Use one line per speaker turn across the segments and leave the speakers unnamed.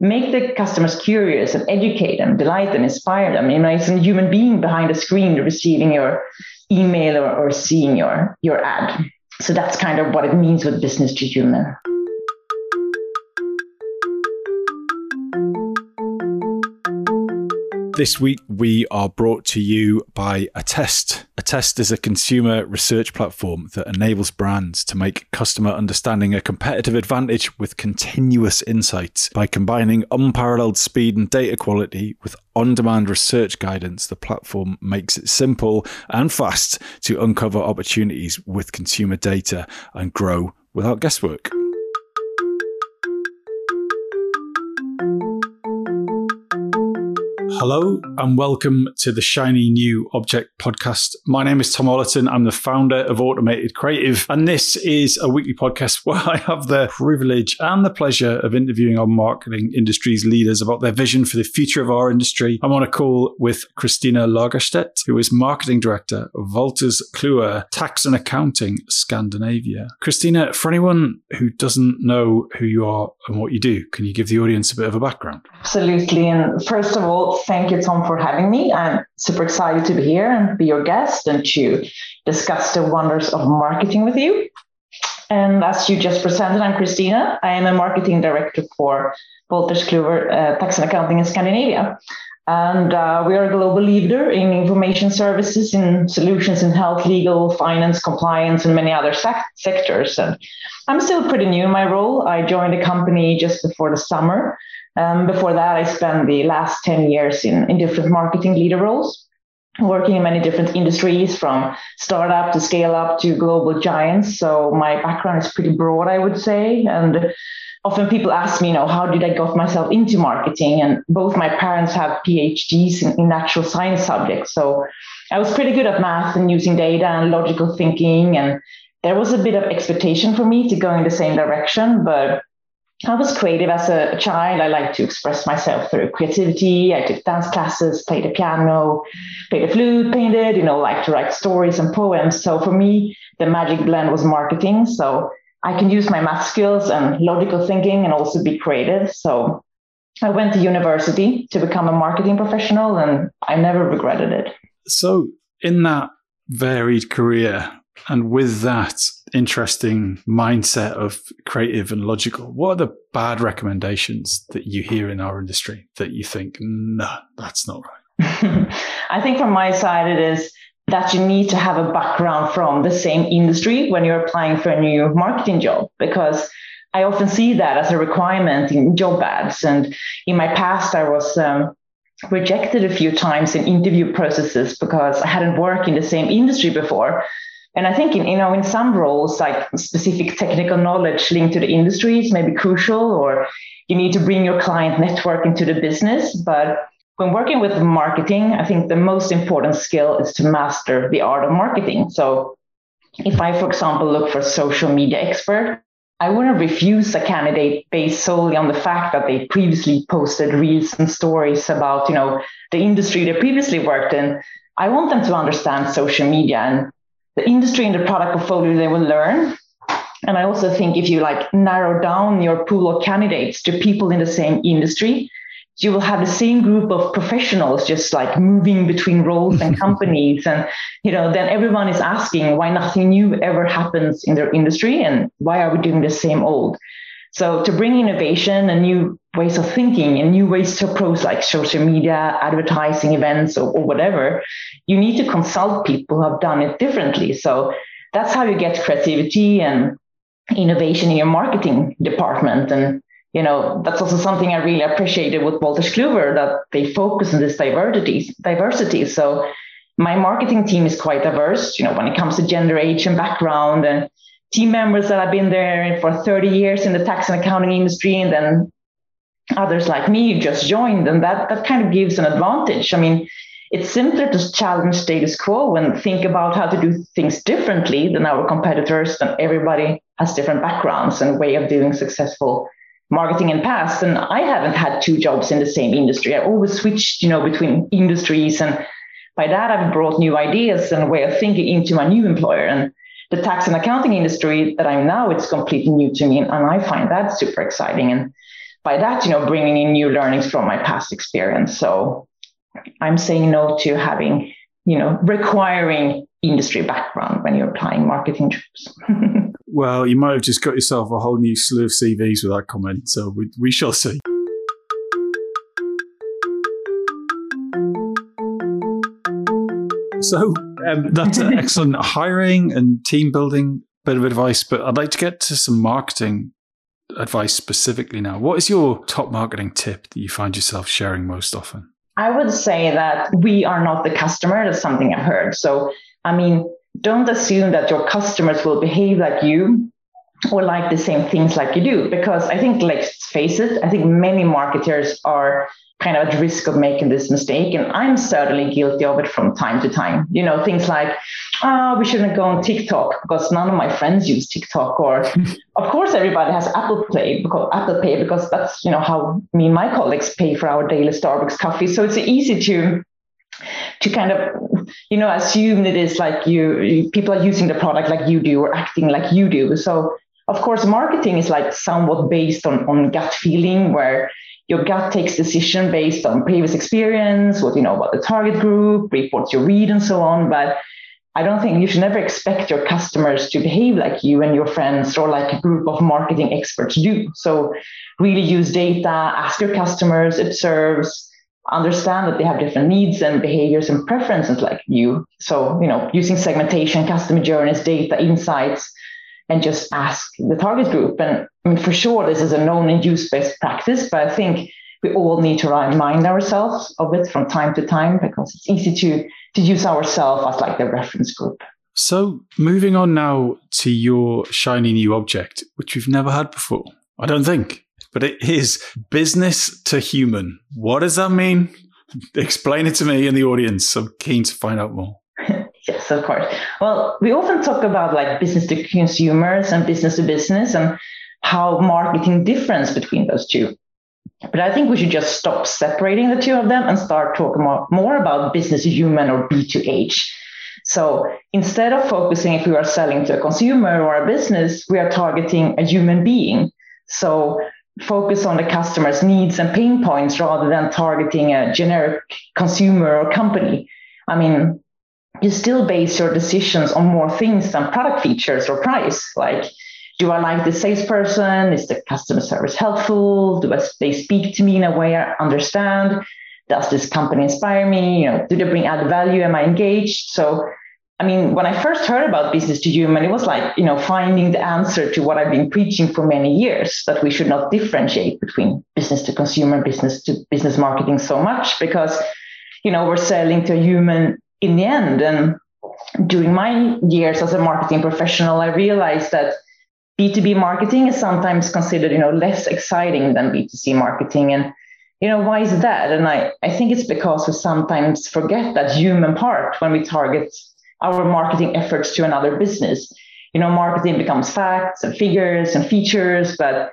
make the customers curious and educate them, delight them, inspire them. You know, it's a human being behind the screen receiving your email or, or seeing your, your ad. So that's kind of what it means with business to human.
This week, we are brought to you by Attest. Attest is a consumer research platform that enables brands to make customer understanding a competitive advantage with continuous insights. By combining unparalleled speed and data quality with on demand research guidance, the platform makes it simple and fast to uncover opportunities with consumer data and grow without guesswork. Hello and welcome to the Shiny New Object podcast. My name is Tom Ollerton. I'm the founder of Automated Creative, and this is a weekly podcast where I have the privilege and the pleasure of interviewing our marketing industry's leaders about their vision for the future of our industry. I'm on a call with Kristina Lagerstedt, who is marketing director of Wolters Kluwer Tax and Accounting Scandinavia. Kristina, for anyone who doesn't know who you are and what you do, can you give the audience a bit of a background?
Absolutely. And first of all, thank you, Tom, for having me. I'm super excited to be here and be your guest and to discuss the wonders of marketing with you. And as you just presented, I'm Kristina. I am a marketing director for Wolters Kluwer uh, Tax and Accounting in Scandinavia. And uh, we are a global leader in information services, in solutions in health, legal, finance, compliance, and many other sec- sectors. And I'm still pretty new in my role. I joined the company just before the summer. Um, before that, I spent the last 10 years in, in different marketing leader roles, working in many different industries from startup to scale up to global giants. So my background is pretty broad, I would say. And often people ask me, you know, how did I got myself into marketing? And both my parents have PhDs in, in natural science subjects. So I was pretty good at math and using data and logical thinking. And there was a bit of expectation for me to go in the same direction, but I was creative as a child. I liked to express myself through creativity. I took dance classes, played the piano, played the flute, painted, you know, like to write stories and poems. So for me, the magic blend was marketing. So I can use my math skills and logical thinking and also be creative. So I went to university to become a marketing professional and I never regretted it.
So in that varied career, and with that interesting mindset of creative and logical, what are the bad recommendations that you hear in our industry that you think, no, that's not
right? I think from my side, it is that you need to have a background from the same industry when you're applying for a new marketing job because I often see that as a requirement in job ads. And in my past, I was um, rejected a few times in interview processes because I hadn't worked in the same industry before. And I think in you know in some roles, like specific technical knowledge linked to the industries may be crucial, or you need to bring your client network into the business. But when working with marketing, I think the most important skill is to master the art of marketing. So if I, for example, look for social media expert, I wouldn't refuse a candidate based solely on the fact that they previously posted reels and stories about, you know, the industry they previously worked in. I want them to understand social media and the industry and the product portfolio they will learn. And I also think if you like narrow down your pool of candidates to people in the same industry, you will have the same group of professionals just like moving between roles and companies and you know then everyone is asking why nothing new ever happens in their industry and why are we doing the same old so to bring innovation and new ways of thinking and new ways to approach like social media, advertising events or, or whatever, you need to consult people who have done it differently. So that's how you get creativity and innovation in your marketing department. And you know, that's also something I really appreciated with Wolters Kluwer that they focus on this diversity. Diversity. So my marketing team is quite diverse. You know, when it comes to gender, age, and background, and team members that have been there for 30 years in the tax and accounting industry, and then others like me just joined, and that that kind of gives an advantage. I mean, it's simpler to challenge status quo and think about how to do things differently than our competitors. And everybody has different backgrounds and way of doing successful marketing in past. And I haven't had two jobs in the same industry. I always switched, you know, between industries, and by that I've brought new ideas and way of thinking into my new employer. And the tax and accounting industry that I'm now, it's completely new to me. And I find that super exciting. And by that, you know, bringing in new learnings from my past experience. So I'm saying no to having, you know, requiring industry background when you're applying marketing jobs.
well, you might have just got yourself a whole new slew of CVs with that comment. So we, we shall see. So um, that's an excellent hiring and team building bit of advice, but I'd like to get to some marketing advice specifically now. What is your top marketing tip that you find yourself sharing most often?
I would say that we are not the customer. That's something I've heard. So, I mean, don't assume that your customers will behave like you or like the same things like you do, because I think, let's face it, I think many marketers are kind of at risk of making this mistake. And I'm certainly guilty of it from time to time. You know, things like, oh, we shouldn't go on TikTok because none of my friends use TikTok. Or of course everybody has Apple Pay because Apple Pay because that's, you know, how me and my colleagues pay for our daily Starbucks coffee. So it's easy to to kind of you know assume it is like you, people are using the product like you do or acting like you do so of course marketing is like somewhat based on on gut feeling where your gut takes decision based on previous experience, what you know about the target group, reports you read, and so on. But I don't think you should never expect your customers to behave like you and your friends or like a group of marketing experts do. So really use data, ask your customers, observe, understand that they have different needs and behaviors and preferences like you. So, you know, using segmentation, customer journeys, data, insights, and just ask the target group. And I mean, for sure, this is a known and use based practice, but I think we all need to remind ourselves of it from time to time because it's easy to, to use ourselves as like the reference group.
So, moving on now to your shiny new object, which we've never had before, I don't think, but it is business to human. What does that mean? Explain it to me and the audience. I'm keen to find out more.
Yes, of course. Well, we often talk about like business to consumers and business to business and how marketing difference between those two. But I think we should just stop separating the two of them and start talking more, more about business to human or B2H. So instead of focusing if we are selling to a consumer or a business, we are targeting a human being. So focus on the customer's needs and pain points rather than targeting a generic consumer or company. I mean, you still base your decisions on more things than product features or price. Like, do I like the salesperson? Is the customer service helpful? Do they speak to me in a way I understand? Does this company inspire me? You know, do they bring added value? Am I engaged? So, I mean, when I first heard about business to human, it was like, you know, finding the answer to what I've been preaching for many years that we should not differentiate between business to consumer, business to business marketing so much because, you know, we're selling to a human in the end, and during my years as a marketing professional, I realized that B2B marketing is sometimes considered, you know, less exciting than B2C marketing. And, you know, why is that? And I, I think it's because we sometimes forget that human part when we target our marketing efforts to another business. You know, marketing becomes facts and figures and features, but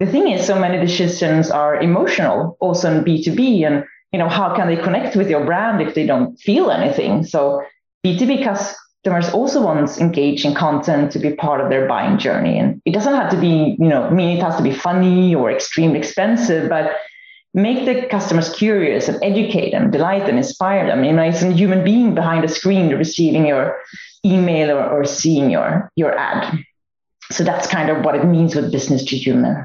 the thing is, so many decisions are emotional, also in B2B. And you know, how can they connect with your brand if they don't feel anything? So B2B customers also want engaging content to be part of their buying journey. And it doesn't have to be, you know, mean it has to be funny or extremely expensive, but make the customers curious and educate them, delight them, inspire them. You know, it's a human being behind a screen receiving your email or, or seeing your, your ad. So that's kind of what it means with business to human.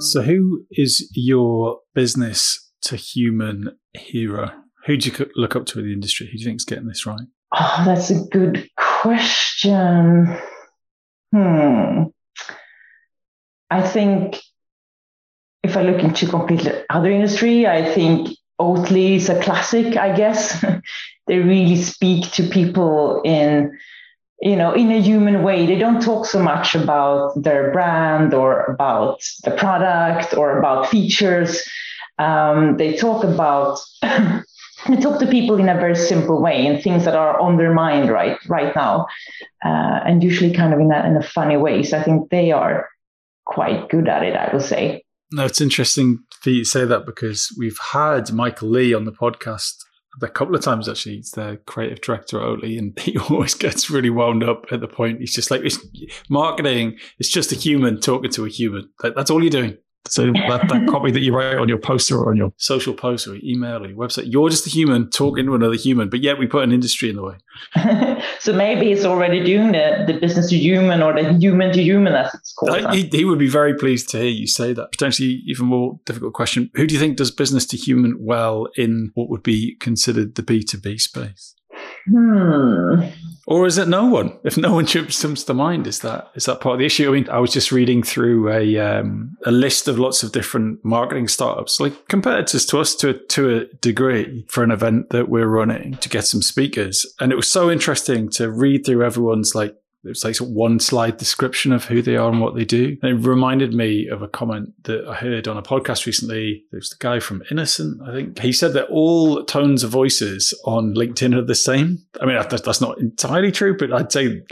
So, who is your business to human hero? Who do you look up to in the industry? Who do you think is getting this right?
Oh, that's a good question. Hmm. I think if I look into completely other industry, I think Oatly is a classic, I guess. they really speak to people in you know in a human way. They don't talk so much about their brand or about the product or about features. Um, they talk about they talk to people in a very simple way and things that are on their mind right right now uh, and usually kind of in a, in a funny way. So i think they are quite good at it i would say
no it's interesting for you to say that because we've had michael lee on the podcast a couple of times actually. He's the creative director at Oatly, and he always gets really wound up at the point. He's just like, marketing It's just a human talking to a human. that's all you're doing. So that, that copy that you write on your poster or on your social post or email or your website, you're just a human talking to another human, but yet we put an industry in the way.
so maybe it's already doing the, the business to human or the human to human as it's called.
he, he, would be very pleased to hear you say that. Potentially even more difficult question. Who do you think does business to human well in what would be considered the B2B space?
Hmm.
Or is it no one? If no one comes to mind, is that is that part of the issue? I mean, I was just reading through a um, a list of lots of different marketing startups, like competitors to us to to a degree, for an event that we're running to get some speakers, and it was so interesting to read through everyone's like it was like one slide description of who they are and what they do. And it reminded me of a comment that I heard on a podcast recently. It was the guy from Innocent, I think. He said that all tones of voices on LinkedIn are the same. I mean, that's, not entirely true, but I'd say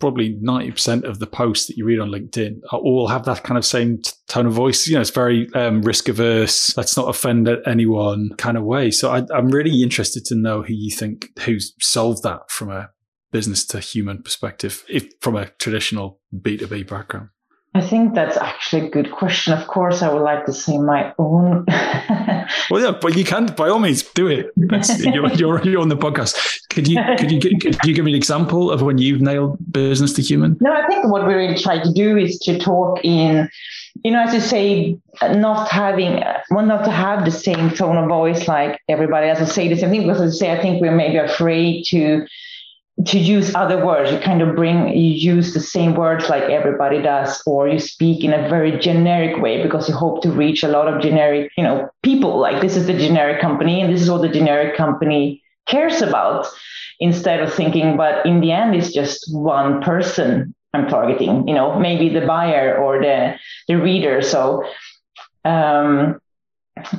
probably 90% of the posts that you read on LinkedIn all have that kind of same tone of voice. You know, it's very um, risk averse. Let's not offend anyone kind of way. So I, I'm really interested to know who you think who's solved that from a business to human perspective if from a traditional B2B background?
I think that's actually a good question. Of course, I would like to say my own.
well, yeah, but you can by all means do it. You're, you're, you're, on the podcast. Could you could you could you give me an example of when you've nailed business to human?
No, I think what we really try to do is to talk in, you know, as you say, not having one not to have the same tone of voice like everybody else. I say the same thing because as I say I think we're maybe afraid to to use other words you kind of bring you use the same words like everybody does or you speak in a very generic way because you hope to reach a lot of generic you know people. Like this is the generic company and this is what the generic company cares about instead of thinking but in the end it's just one person i'm targeting you know maybe the buyer or the the reader. So um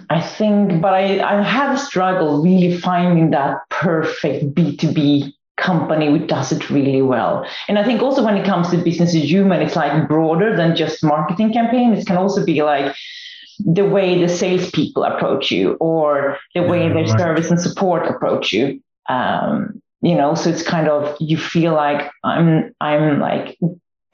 I think, but I, I have struggled really finding that perfect B2B company which does it really well. And I think also when it comes to business as human, it's like broader than just marketing campaign. It can also be like the way the salespeople approach you or the way their right. service and support approach you. Um, you know, so it's kind of you feel like I'm I'm like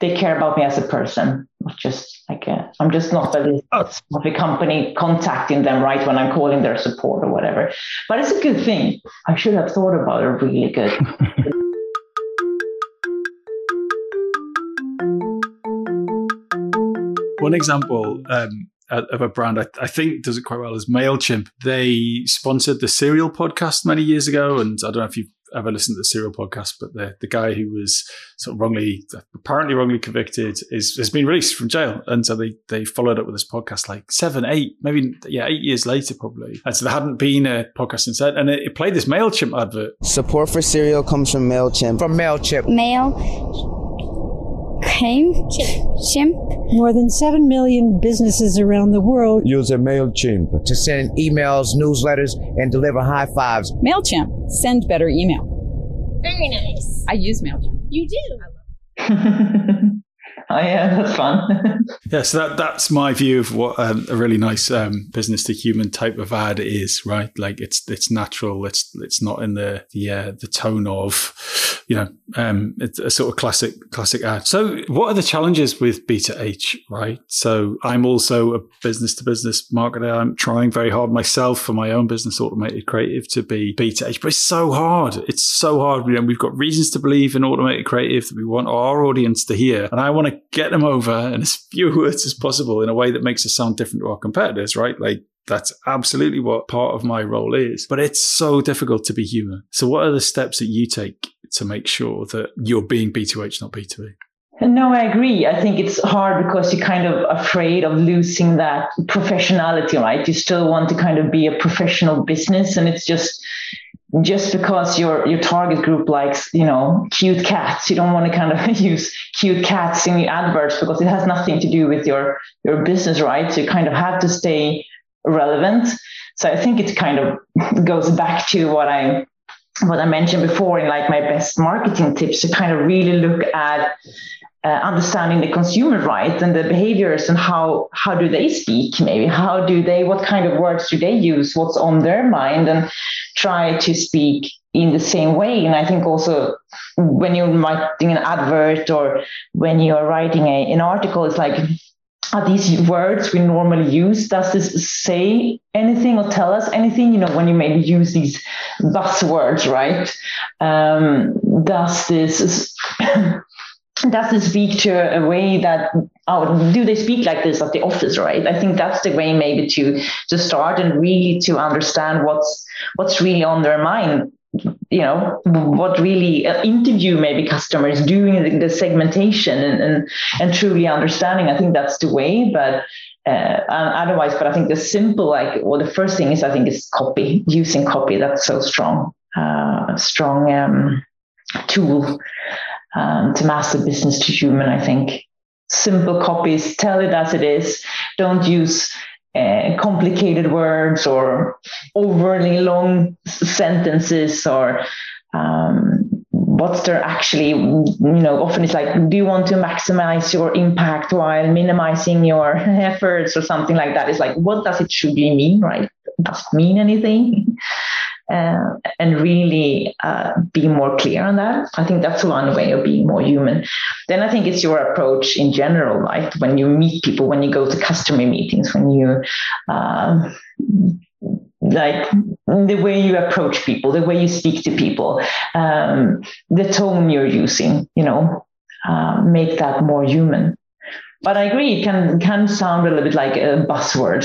they care about me as a person, not just like a, I'm just not a of a company contacting them right when I'm calling their support or whatever. But it's a good thing. I should have thought about it really good.
One example um, of a brand I, I, think does it quite well is Mailchimp. They sponsored the Serial podcast many years ago, and I don't know if you've ever listened to the Serial podcast, but the the guy who was sort of wrongly, apparently wrongly convicted, is has been released from jail, and so they they followed up with this podcast like seven, eight, maybe yeah, eight years later probably, and so there hadn't been a podcast since then, and it, it played this Mailchimp advert.
Support for Serial comes from Mailchimp.
From Mailchimp.
Mail. Came Chimp.
More than 7 million businesses around the world
use a MailChimp
to send emails, newsletters, and deliver high fives.
MailChimp. Send better email.
Very nice. I
use MailChimp.
You do.
oh yeah, that's fun.
yeah, so that that's my view of what um, a really nice um, business to human type of ad is, right? Like it's it's natural. It's it's not in the the uh, the tone of you know, um, it's a sort of classic classic ad. So, what are the challenges with B2H, right? So, I'm also a business to business marketer. I'm trying very hard myself for my own business, Automated Creative, to be B2H, but it's so hard. It's so hard. You know, we've got reasons to believe in Automated Creative that we want our audience to hear, and I want to get them over in as few words as possible in a way that makes us sound different to our competitors, right? Like that's absolutely what part of my role is. But it's so difficult to be human. So, what are the steps that you take to make sure that you're being B2H, not B2B?
No, I agree. I think it's hard because you're kind of afraid of losing that professionality, right? You still want to kind of be a professional business, and it's just just because your your target group likes you know cute cats. You don't want to kind of use cute cats in your adverts because it has nothing to do with your your business right? So you kind of have to stay relevant. So i think it kind of goes back to what i what i mentioned before in like my best marketing tips to kind of really look at uh, understanding the consumer right and the behaviors and how how do they speak maybe? How do they what kind of words do they use? What's on their mind? And try to speak in the same way. And i think also when you're writing an advert or when you're writing a, an article it's like are these words we normally use? Does this say anything or tell us anything? You know when you maybe use these buzzwords right? Um, does this does this speak to a way that oh do they speak like this at the office right? I think that's the way maybe to to start and really to understand what's what's really on their mind. You know what really uh, interview maybe customers doing the, the segmentation and, and and truly understanding. I think that's the way but uh, otherwise but i think the simple like well the first thing is i think is copy using copy. That's so strong uh, strong um, tool um, to master business to human, I think. Simple copies, tell it as it is. Don't use uh, complicated words or overly long sentences or um, what's there actually you know often it's like do you want to maximize your impact while minimizing your efforts or something like that it's like what does it truly mean right does it mean anything uh, and really uh, be more clear on that. I think that's one way of being more human. Then I think it's your approach in general, right? When you meet people, when you go to customer meetings, when you uh, like the way you approach people, the way you speak to people, um, the tone you're using, you know, uh, make that more human but I agree, it can can sound a little bit like a buzzword,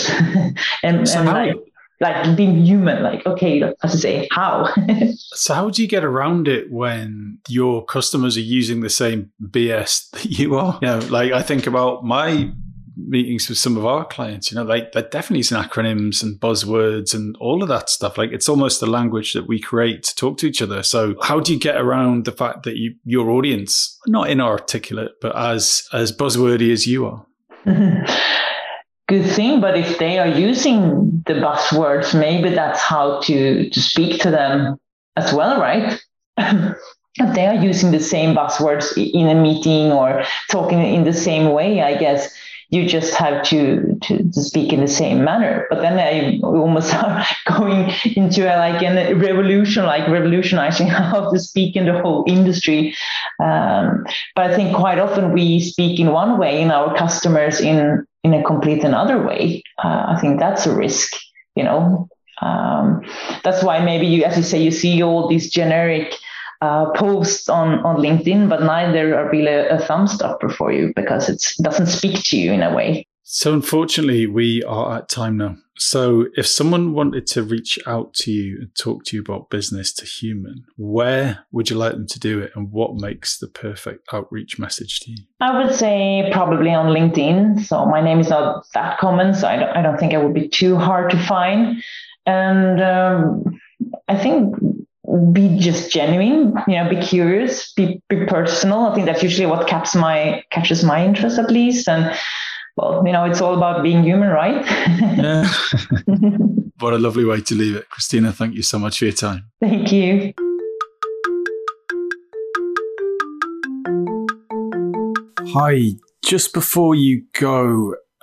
and,
so
and
how,
like, like being human like okay as to say how?
So how do you get around it when your customers are using the same bs that you are? You know like i think about my meetings with some of our clients you know like they're definitely some acronyms and buzzwords and all of that stuff. Like it's almost the language that we create to talk to each other. So how do you get around the fact that you, your audience not inarticulate but as as buzzwordy as you are
good thing but if they are using the buzzwords maybe that's how to to speak to them as well right? If they are using the same buzzwords in a meeting or talking in the same way i guess you just have to, to, to speak in the same manner. But then I almost are going into a, like a revolution, like revolutionizing how to speak in the whole industry. Um, but I think quite often we speak in one way and our customers in in a complete another way. Uh, I think that's a risk, you know. Um, that's why maybe you, as you say, you see all these generic uh, posts on, on LinkedIn, but neither are really a, a thumb stopper for you because it doesn't speak to you in a way.
So, unfortunately, we are at time now. So, if someone wanted to reach out to you and talk to you about business to human, where would you like them to do it and what makes the perfect outreach message to you?
I would say probably on LinkedIn. So, my name is not that common, so I don't, I don't think it would be too hard to find. And um, I think be just genuine you know be curious be, be personal. I think that's usually what caps my catches my interest at least. And well you know it's all about being human right?
Yeah. what a lovely way to leave it. Kristina thank you so much for your time.
Thank you.
Hi just before you go